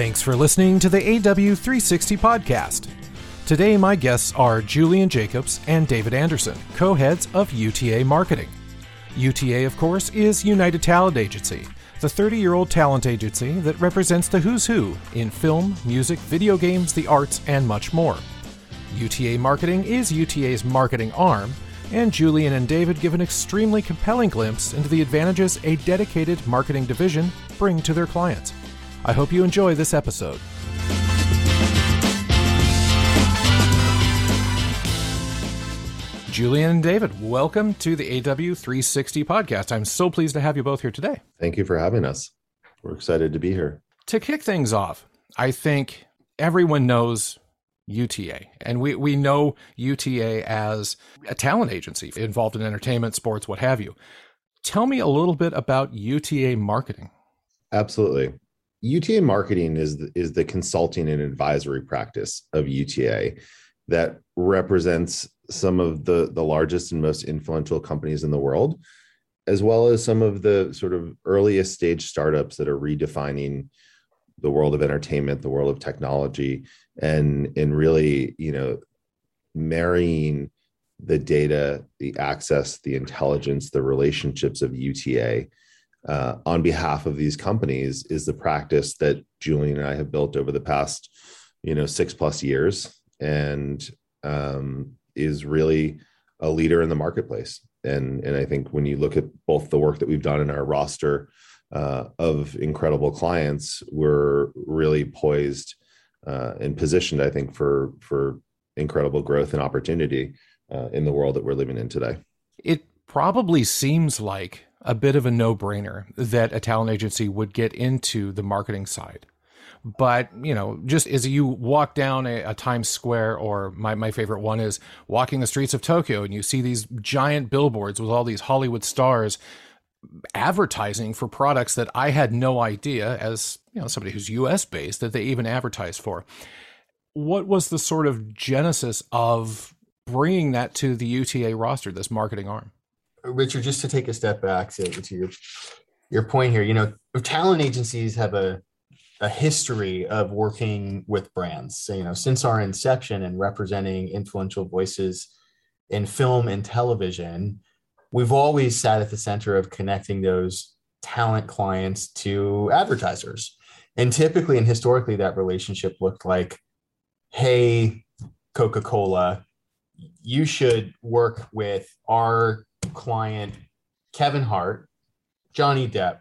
Thanks for listening to the AW360 podcast. Today, my guests are Julian Jacobs and David Anderson, co heads of UTA Marketing. UTA, of course, is United Talent Agency, the 30 year old talent agency that represents the who's who in film, music, video games, the arts, and much more. UTA Marketing is UTA's marketing arm, and Julian and David give an extremely compelling glimpse into the advantages a dedicated marketing division bring to their clients. I hope you enjoy this episode. Julian and David, welcome to the AW360 podcast. I'm so pleased to have you both here today. Thank you for having us. We're excited to be here. To kick things off, I think everyone knows UTA, and we, we know UTA as a talent agency involved in entertainment, sports, what have you. Tell me a little bit about UTA marketing. Absolutely. UTA marketing is the, is the consulting and advisory practice of UTA that represents some of the the largest and most influential companies in the world as well as some of the sort of earliest stage startups that are redefining the world of entertainment the world of technology and and really you know marrying the data the access the intelligence the relationships of UTA uh, on behalf of these companies is the practice that Julian and I have built over the past, you know, six plus years, and um, is really a leader in the marketplace. And and I think when you look at both the work that we've done in our roster uh, of incredible clients, we're really poised uh, and positioned, I think, for for incredible growth and opportunity uh, in the world that we're living in today. It probably seems like a bit of a no brainer that a talent agency would get into the marketing side. But, you know, just as you walk down a, a, Times Square, or my, my favorite one is walking the streets of Tokyo, and you see these giant billboards with all these Hollywood stars advertising for products that I had no idea, as you know, somebody who's US based, that they even advertise for. What was the sort of genesis of bringing that to the UTA roster, this marketing arm? Richard, just to take a step back to, to your your point here, you know, talent agencies have a a history of working with brands. So, you know, since our inception and representing influential voices in film and television, we've always sat at the center of connecting those talent clients to advertisers. And typically and historically, that relationship looked like, hey, Coca Cola, you should work with our client Kevin Hart, Johnny Depp,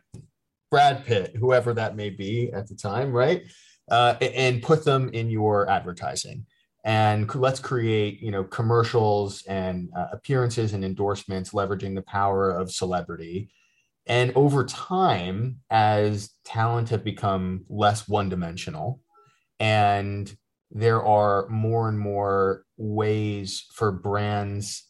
Brad Pitt, whoever that may be at the time, right? Uh, and put them in your advertising. And let's create, you know, commercials and uh, appearances and endorsements, leveraging the power of celebrity. And over time, as talent have become less one-dimensional, and there are more and more ways for brands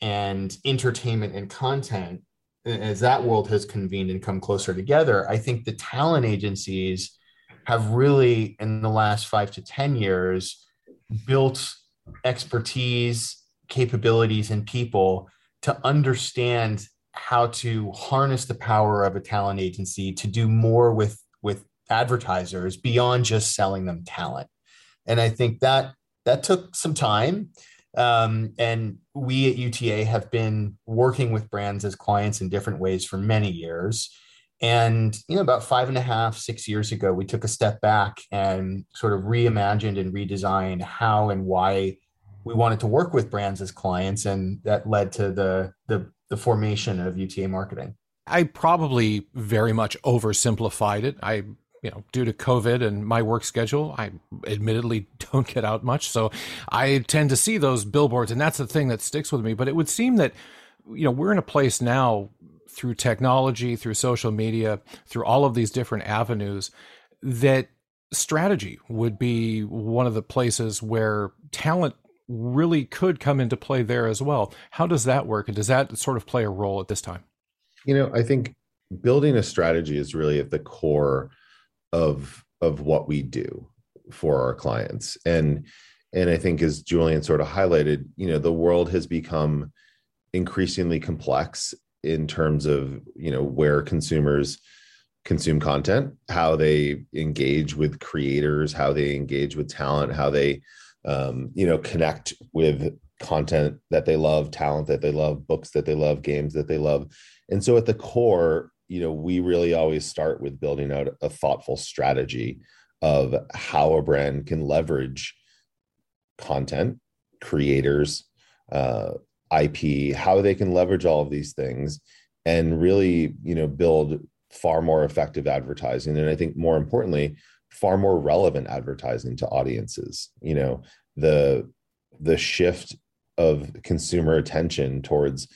and entertainment and content as that world has convened and come closer together i think the talent agencies have really in the last five to ten years built expertise capabilities and people to understand how to harness the power of a talent agency to do more with with advertisers beyond just selling them talent. And i think that that took some time um, and we at UTA have been working with brands as clients in different ways for many years. And you know, about five and a half, six years ago, we took a step back and sort of reimagined and redesigned how and why we wanted to work with brands as clients, and that led to the the, the formation of UTA marketing. I probably very much oversimplified it. I you know, due to COVID and my work schedule, I admittedly don't get out much. So I tend to see those billboards, and that's the thing that sticks with me. But it would seem that, you know, we're in a place now through technology, through social media, through all of these different avenues that strategy would be one of the places where talent really could come into play there as well. How does that work? And does that sort of play a role at this time? You know, I think building a strategy is really at the core of of what we do for our clients and and i think as julian sort of highlighted you know the world has become increasingly complex in terms of you know where consumers consume content, how they engage with creators, how they engage with talent, how they um, you know connect with content that they love, talent that they love, books that they love, games that they love. And so at the core, you know, we really always start with building out a thoughtful strategy of how a brand can leverage content, creators, uh, IP, how they can leverage all of these things and really, you know, build far more effective advertising. And I think more importantly, far more relevant advertising to audiences. You know, the the shift of consumer attention towards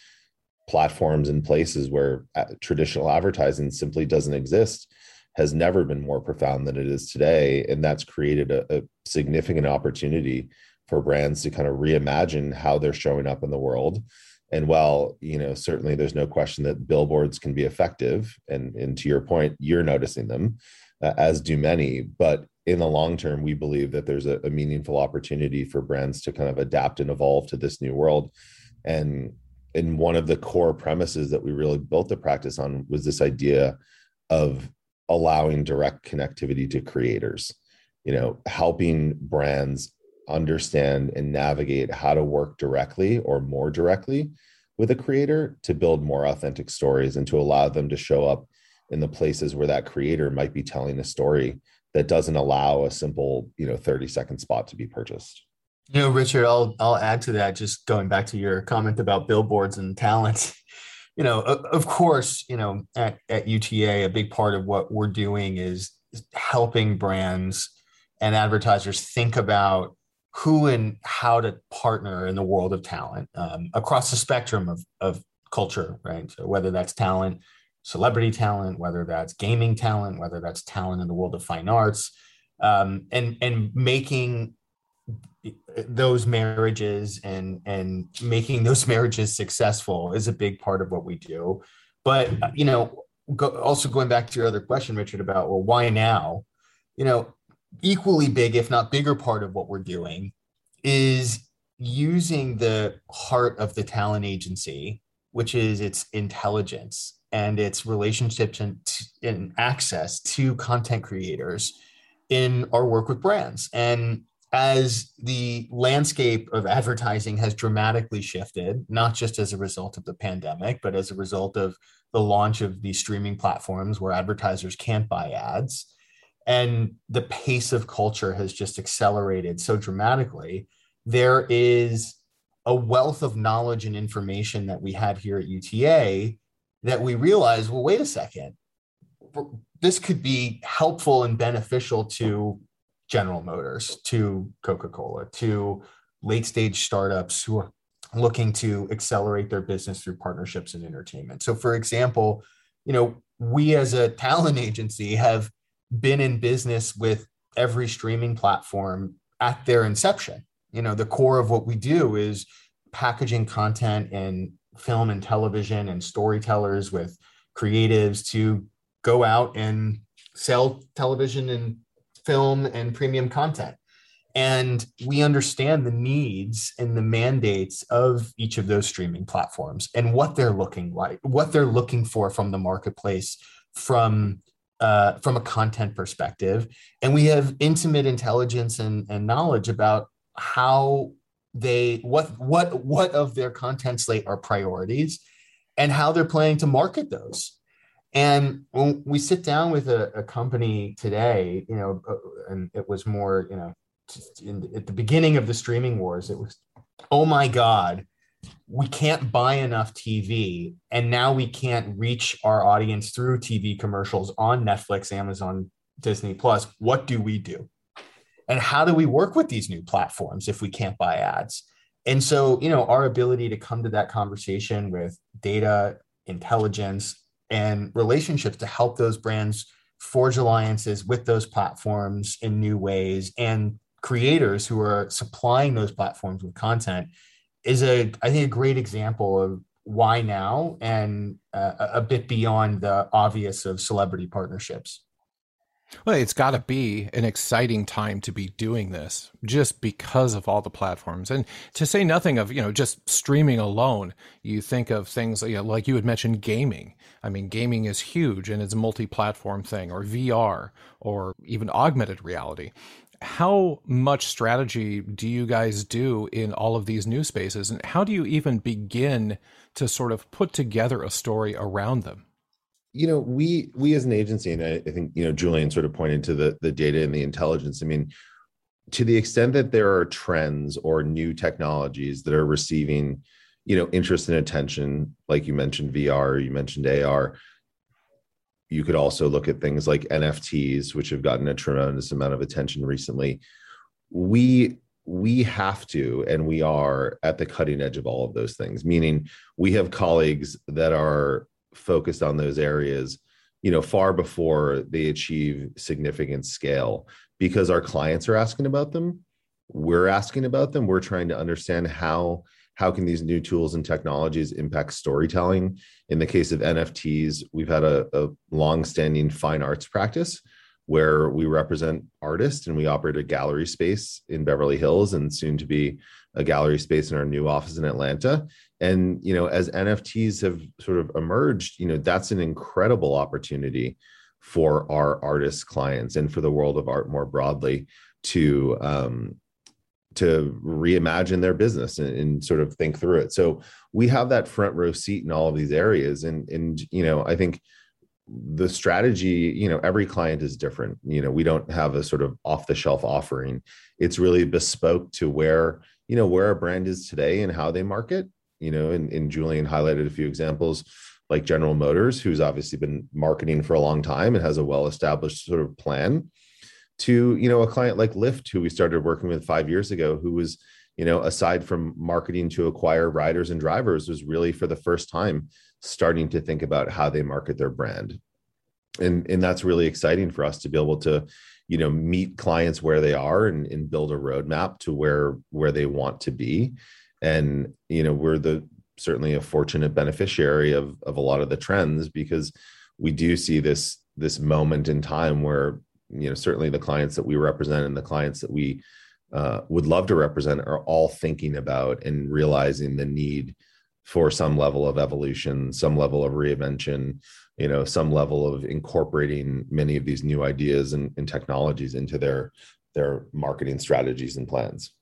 platforms and places where uh, traditional advertising simply doesn't exist has never been more profound than it is today and that's created a, a, significant opportunity for brands to kind of reimagine how they're showing up in the world and while you know certainly there's no question that billboards can be effective and and to your point you're noticing them uh, as do many but in the long term, we believe that there's a, a, meaningful opportunity for brands to kind of adapt and evolve to this new world. And and one of the core premises that we really built the practice on was this idea of allowing direct connectivity to creators. You know, helping brands understand and navigate how to work directly or more directly with a creator to build more authentic stories and to allow them to show up in the places where that creator might be telling a story that doesn't allow a simple you know 30 second spot to be purchased you know richard i'll i'll add to that just going back to your comment about billboards and talent. You know of course you know at, at uta a big part of what we're doing is helping brands and advertisers think about who and how to partner in the world of talent um, across the spectrum of, of culture right? So whether that's talent celebrity talent, whether that's gaming talent, whether that's talent in the world of fine arts, um, and and making those marriages and and making those marriages successful is a big part of what we do. But uh, you know, go, also going back to your other question, Richard, about well, why now? You know, equally big, if not bigger, part of what we're doing is using the heart of the talent agency, which is its intelligence and its relationships and, and access to content creators in our work with brands. And as the landscape of advertising has dramatically shifted, not just as a result of the pandemic, but as a result of the launch of these streaming platforms where advertisers can't buy ads, and the pace of culture has just accelerated so dramatically, there is a wealth of knowledge and information that we have here at UTA that we realize, well, wait a second, this could be helpful and beneficial to General Motors, to Coca Cola, to late stage startups who are looking to accelerate their business through partnerships and entertainment. So, for example, you know, we as a talent agency have been in business with every streaming platform at their inception. You know, the core of what we do is packaging content and film and television and storytellers with creatives to go out and sell television and film and premium content. And we understand the needs and the mandates of each of those streaming platforms and what they're looking like, what they're looking for from the marketplace, from uh, from a content perspective. And we have intimate intelligence and, and knowledge about how they what what what of their content slate are priorities and how they're planning to market those and when we sit down with a, a company today you know uh, and it was more you know in, at the beginning of the streaming wars it was oh my god we can't buy enough tv and now we can't reach our audience through tv commercials on netflix amazon disney plus. What do we do? And how do we work with these new platforms if we can't buy ads? And so you know our ability to come to that conversation with data intelligence and relationships to help those brands forge alliances with those platforms in new ways. And creators who are supplying those platforms with content is a i think a great example of why now and uh, a bit beyond the obvious of celebrity partnerships Well, it's got to be an exciting time to be doing this just because of all the platforms. And to say nothing of, you know, just streaming alone, you think of things you know, like you had mentioned gaming. I mean, gaming is huge and it's a multi platform thing, or VR, or even augmented reality. How much strategy do you guys do in all of these new spaces? And how do you even begin to sort of put together a story around them? You know we we as an agency and I, think you know julian sort of pointed to the the data and the intelligence. I mean to the extent that there are trends or new technologies that are receiving you know interest and attention like you mentioned vr you mentioned ar you could also look at things like nfts which have gotten a tremendous amount of attention recently. We we have to and we are at the cutting edge of all of those things meaning we have colleagues that are focused on those areas you know far before they achieve significant scale. Because our clients are asking about them we're asking about them we're trying to understand how how can these new tools and technologies impact storytelling. In the case of nfts we've had a, a long-standing fine arts practice where we represent artists and we operate a gallery space in beverly hills and soon to be a gallery space in our new office in atlanta and you know as nfts have sort of emerged you know that's an incredible opportunity for our artist clients and for the world of art more broadly to um, to reimagine their business and, and, sort of think through it. So we have that front row seat in all of these areas. And and you know i think the strategy you know every client is different. You know we don't have a sort of off the shelf offering. It's really bespoke to where you know where a brand is today and how they market you know, and, and Julian highlighted a few examples like General Motors, who's obviously been marketing for a long time and has a well-established sort of plan, to you know a client like Lyft, who we started working with five years ago, who was you know aside from marketing to acquire riders and drivers, was really for the first time starting to think about how they market their brand, and and that's really exciting for us to be able to you know meet clients where they are and, and build a roadmap to where where they want to be and you know we're the certainly a fortunate beneficiary of of a lot of the trends because we do see this this moment in time where you know certainly the clients that we represent and the clients that we uh, would love to represent are all thinking about and realizing the need for some level of evolution some level of reinvention you know some level of incorporating many of these new ideas and, and technologies into their their marketing strategies and plans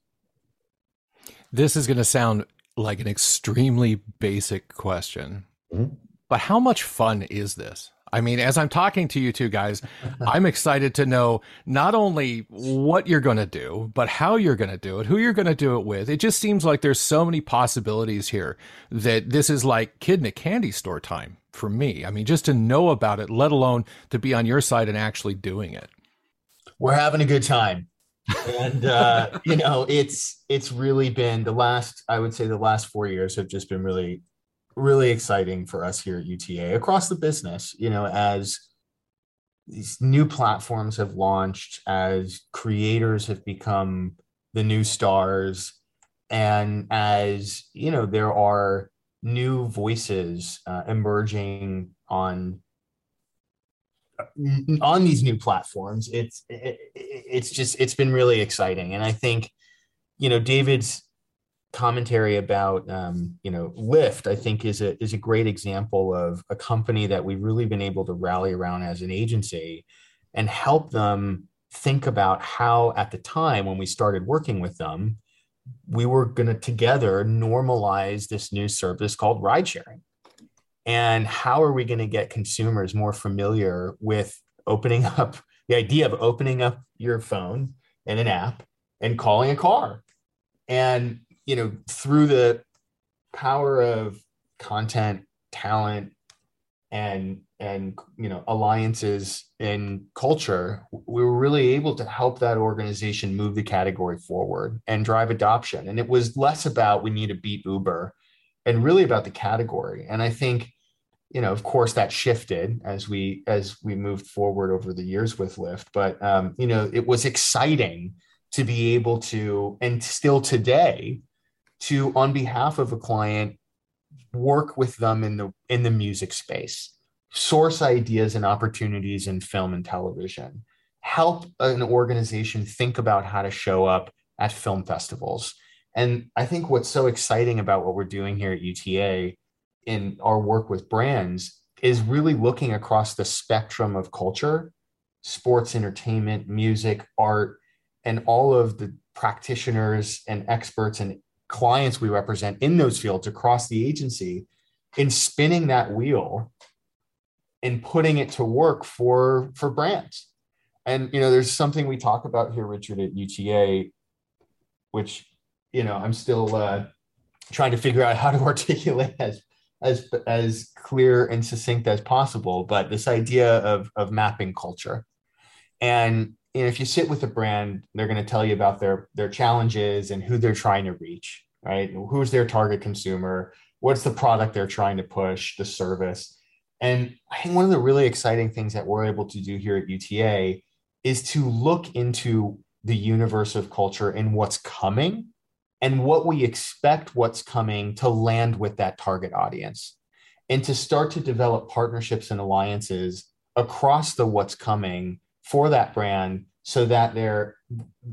this is going to sound like an extremely basic question, mm-hmm. but how much fun is this? I mean, as I'm talking to you two guys, I'm excited to know not only what you're going to do, but how you're going to do it, who you're going to do it with. It just seems like there's so many possibilities here that this is like kid in a candy store time for me. I mean, just to know about it, let alone to be on your side and actually doing it. We're having a good time and uh, you know it's it's really been the last i would say the last four years have just been really really exciting for us here at uta across the business you know as these new platforms have launched as creators have become the new stars and as you know there are new voices uh, emerging on on these new platforms it's it, it's just it's been really exciting. And i think you know david's commentary about um, you know lyft i think is a is a great example of a company that we've really been able to rally around as an agency and help them think about how at the time when we started working with them we were going to together normalize this new service called ride sharing and how are we going to get consumers more familiar with opening up the idea of opening up your phone and an app and calling a car? And you know through the power of content talent and and you know alliances and culture we were really able to help that organization move the category forward and drive adoption. And it was less about we need to beat uber and really about the category. And I think, you know, of course, that shifted as we as we moved forward over the years with Lyft. But um, you know, it was exciting to be able to, and still today, to on behalf of a client, work with them in the in the music space, source ideas and opportunities in film and television, help an organization think about how to show up at film festivals. And I think what's so exciting about what we're doing here at UTA in our work with brands is really looking across the spectrum of culture, sports, entertainment, music, art, and all of the practitioners and experts and clients we represent in those fields across the agency in spinning that wheel and putting it to work for for brands. And you know there's something we talk about here richard at uta which you know i'm still uh, trying to figure out how to articulate as as as clear and succinct as possible but this idea of of mapping culture. And you know, if you sit with a brand they're going to tell you about their their challenges and who they're trying to reach right? Who's their target consumer? What's the product they're trying to push the service? And i think one of the really exciting things that we're able to do here at uta is to look into the universe of culture and what's coming and what we expect what's coming to land with that target audience and to start to develop partnerships and alliances across the what's coming for that brand so that they're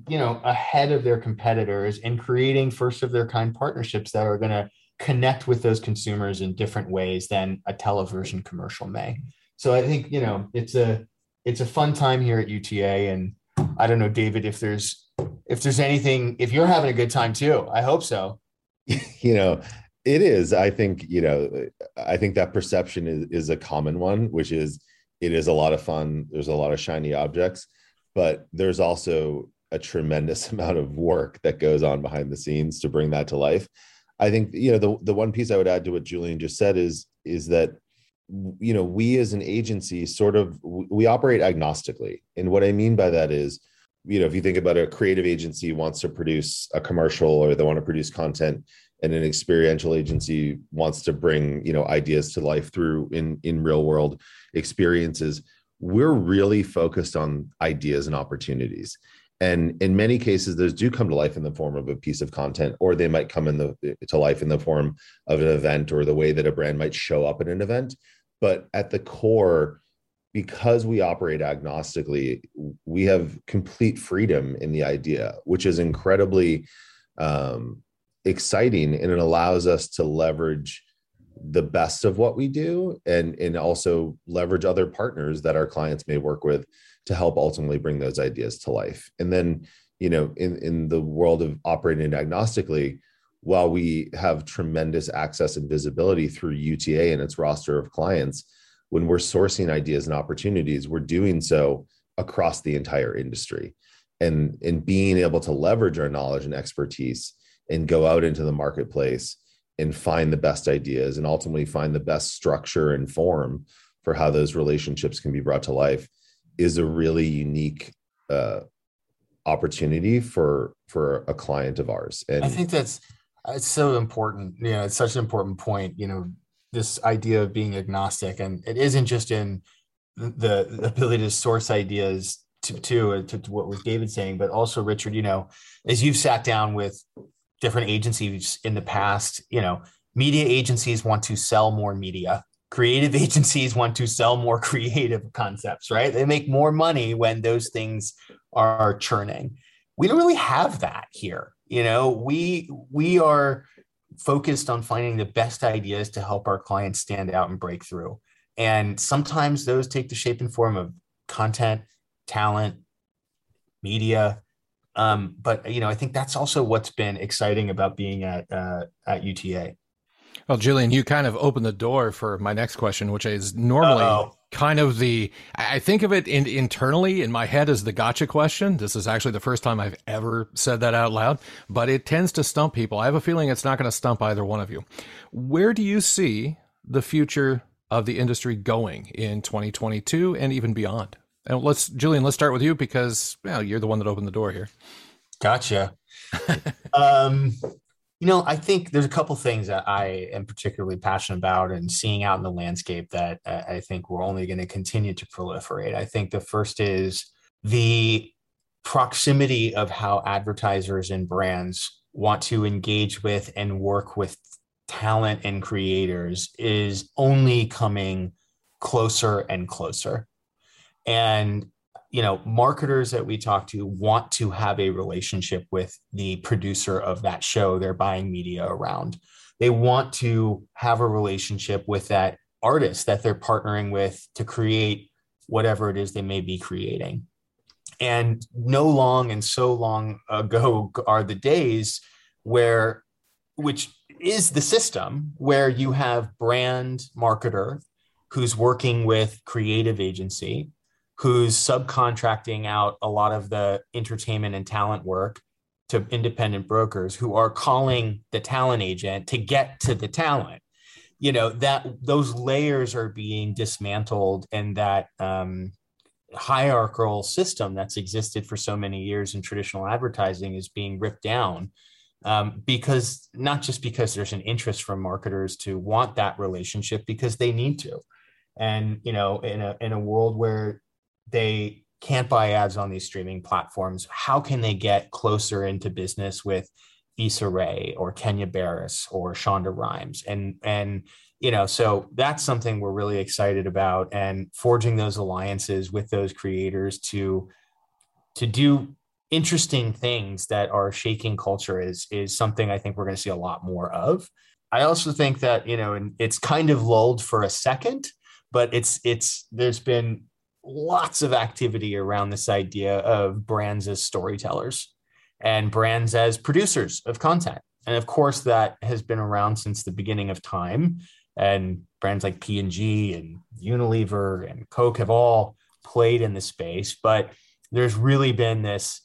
you know ahead of their competitors and creating first of their kind partnerships that are going to connect with those consumers in different ways than a television commercial may. So i think you know it's a it's a fun time here at uta and i don't know david if there's if there's anything if you're having a good time too i hope so. You know it is. I think you know i think that perception is, is a common one which is it is a lot of fun. There's a lot of shiny objects but there's also a tremendous amount of work that goes on behind the scenes to bring that to life. I think you know the, the one piece i would add to what julian just said is is that you know we as an agency sort of we operate agnostically. And what i mean by that is you know if you think about a creative agency wants to produce a commercial or they want to produce content and an experiential agency wants to bring you know ideas to life through in in real world experiences. We're really focused on ideas and opportunities. And in many cases those do come to life in the form of a piece of content or they might come in the to life in the form of an event or the way that a brand might show up at an event. But at the core because we operate agnostically we have complete freedom in the idea which is incredibly um, exciting and it allows us to leverage the best of what we do and and also leverage other partners that our clients may work with to help ultimately bring those ideas to life. And then you know in in the world of operating agnostically while we have tremendous access and visibility through UTA and its roster of clients when we're sourcing ideas and opportunities we're doing so across the entire industry. And and being able to leverage our knowledge and expertise and go out into the marketplace and find the best ideas and ultimately find the best structure and form for how those relationships can be brought to life is a really unique uh, opportunity for for a client of ours. And i think that's it's so important you know it's such an important point you know this idea of being agnostic and it isn't just in the, the ability to source ideas to, to, to, to what was david saying but also richard you know as you've sat down with different agencies in the past, you know, media agencies want to sell more media. Creative agencies want to sell more creative concepts, right? They make more money when those things are churning. We don't really have that here. You know, we we are focused on finding the best ideas to help our clients stand out and break through. And sometimes those take the shape and form of content, talent, media, um, but you know, I think that's also what's been exciting about being at uh, at UTA. Well, Julian, you kind of opened the door for my next question, which is normally Uh-oh. Kind of the I think of it in, internally in my head as the gotcha question. This is actually the first time I've ever said that out loud, but it tends to stump people. I have a feeling it's not going to stump either one of you. Where do you see the future of the industry going in 2022 and even beyond? And let's, Julian, let's start with you because well, you're the one that opened the door here. Gotcha. um, you know, I think there's a couple things that I am particularly passionate about and seeing out in the landscape that I think we're only going to continue to proliferate. I think the first is the proximity of how advertisers and brands want to engage with and work with talent and creators is only coming closer and closer. And you know marketers that we talk to want to have a relationship with the producer of that show they're buying media around. They want to have a relationship with that artist that they're partnering with to create whatever it is they may be creating. And no long and so long ago are the days where which is the system where you have brand marketer who's working with creative agency who's subcontracting out a lot of the entertainment and talent work to independent brokers who are calling the talent agent to get to the talent. You know that those layers are being dismantled and that um, hierarchical system that's existed for so many years in traditional advertising is being ripped down um, because not just because there's an interest from marketers to want that relationship because they need to. And you know in a in a world where they can't buy ads on these streaming platforms, how can they get closer into business with Issa Rae or Kenya Barris or Shonda Rhimes? And and you know, so that's something we're really excited about and forging those alliances with those creators to to do interesting things that are shaking culture is is something I think we're going to see a lot more of. I also think that you know, and it's kind of lulled for a second, but it's it's there's been lots of activity around this idea of brands as storytellers and brands as producers of content. And of course, that has been around since the beginning of time. And brands like P&G and Unilever and Coke have all played in the space. But there's really been this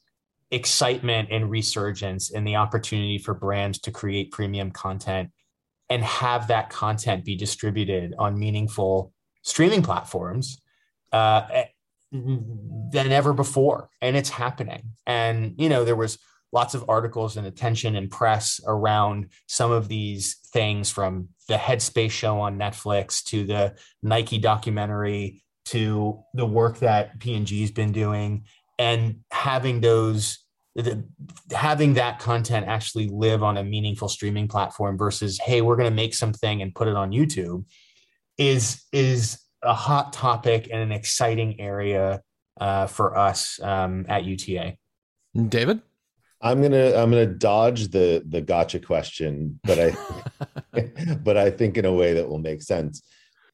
excitement and resurgence in the opportunity for brands to create premium content and have that content be distributed on meaningful streaming platforms uh, than ever before, and it's happening. And you know, there was lots of articles and attention and press around some of these things from the Headspace show on Netflix to the Nike documentary to the work that P&G's been doing and having those the, having that content actually live on a meaningful streaming platform versus hey we're going to make something and put it on YouTube is is a hot topic and an exciting area uh, for us um, at UTA. David, I'm gonna I'm gonna dodge the the gotcha question, but I but I think in a way that will make sense.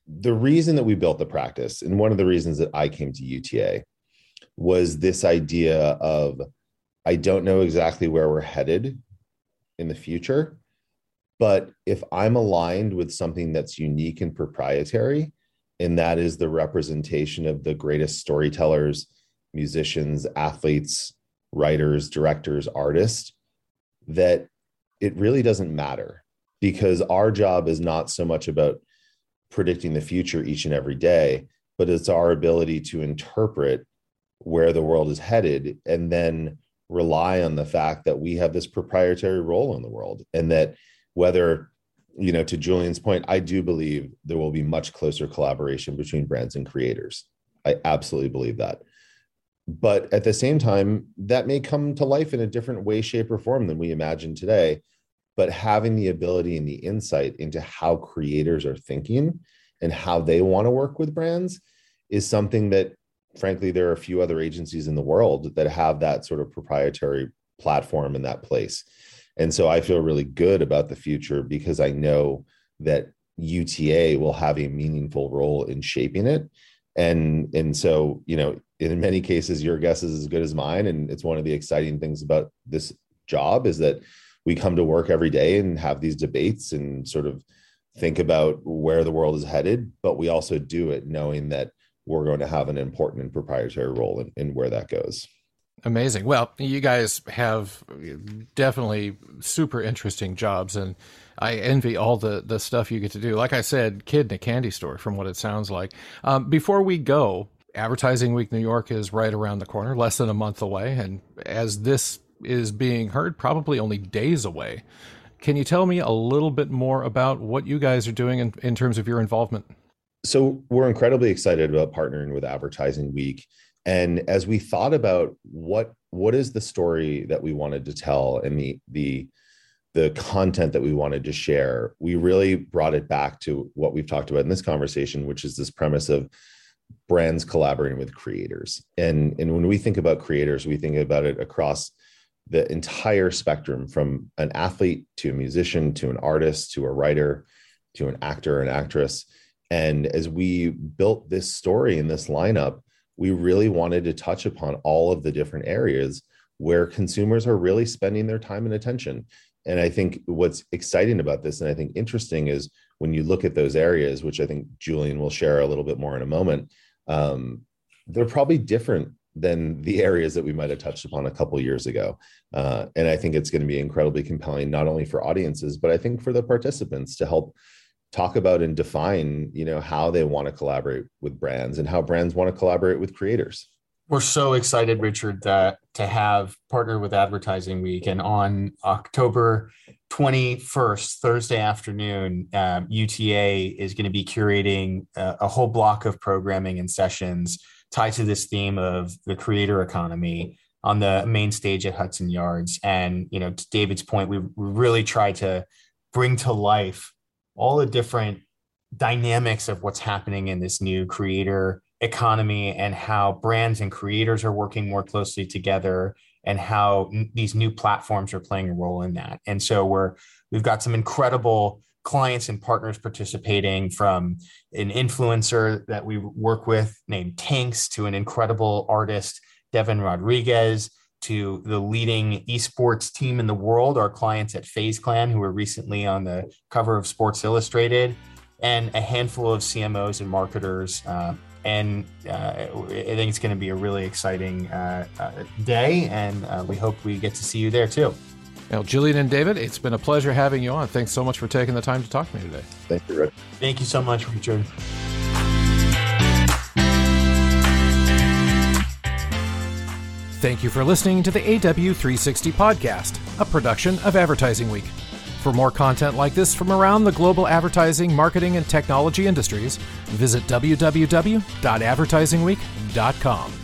The reason that we built the practice, and one of the reasons that I came to UTA, was this idea of I don't know exactly where we're headed in the future, but if I'm aligned with something that's unique and proprietary, and that is the representation of the greatest storytellers, musicians, athletes, writers, directors, artists, that it really doesn't matter because our job is not so much about predicting the future each and every day, but it's our ability to interpret where the world is headed and then rely on the fact that we have this proprietary role in the world and that whether you know, to Julian's point, I do believe there will be much closer collaboration between brands and creators. I absolutely believe that. But at the same time, that may come to life in a different way, shape, or form than we imagine today. But having the ability and the insight into how creators are thinking and how they want to work with brands is something that, frankly, there are a few other agencies in the world that have that sort of proprietary platform in that place. And so I feel really good about the future because I know that UTA will have a meaningful role in shaping it. And and so, you know, in many cases your guess is as good as mine and it's one of the exciting things about this job is that we come to work every day and have these debates and sort of think about where the world is headed, but we also do it knowing that we're going to have an important and proprietary role in, in where that goes. Amazing. Well, you guys have definitely super interesting jobs, and I envy all the the stuff you get to do. Like I said, kid in a candy store, from what it sounds like. Um, before we go, Advertising Week New York is right around the corner, less than a month away, and as this is being heard, probably only days away. Can you tell me a little bit more about what you guys are doing in, in terms of your involvement? So we're incredibly excited about partnering with Advertising Week and as we thought about what what is the story that we wanted to tell and the the the content that we wanted to share we really brought it back to what we've talked about in this conversation which is this premise of brands collaborating with creators. And, and when we think about creators, we think about it across the entire spectrum from an athlete to a musician to an artist to a writer to an actor and actress. And as we built this story and this lineup, we really wanted to touch upon all of the different areas where consumers are really spending their time and attention. And I think what's exciting about this, and I think interesting, is when you look at those areas, which I think Julian will share a little bit more in a moment, um, they're probably different than the areas that we might have touched upon a couple years ago. Uh, and I think it's going to be incredibly compelling, not only for audiences, but I think for the participants to help talk about and define, you know, how they want to collaborate with brands and how brands want to collaborate with creators. We're so excited, Richard, that to have partnered with Advertising Week and on October 21st, Thursday afternoon, um, UTA is going to be curating a, a whole block of programming and sessions tied to this theme of the creator economy on the main stage at Hudson Yards. And, you know, to David's point, we, we really try to bring to life all the different dynamics of what's happening in this new creator economy and how brands and creators are working more closely together and how n- these new platforms are playing a role in that. And so we're we've got some incredible clients and partners participating from an influencer that we work with named Tanks to an incredible artist Devin Rodriguez to the leading esports team in the world, our clients at FaZe Clan, who were recently on the cover of Sports Illustrated, and a handful of CMOs and marketers uh, and uh, I think it's going to be a really exciting uh, uh, day, and uh, we hope we get to see you there too. Well, Julian and David, it's been a pleasure having you on. Thanks so much for taking the time to talk to me today. Thank you, Rick. Thank you so much, Richard. Thank you for listening to the AW360 podcast, a production of Advertising Week. For more content like this from around the global advertising, marketing, and technology industries, visit www.advertisingweek.com.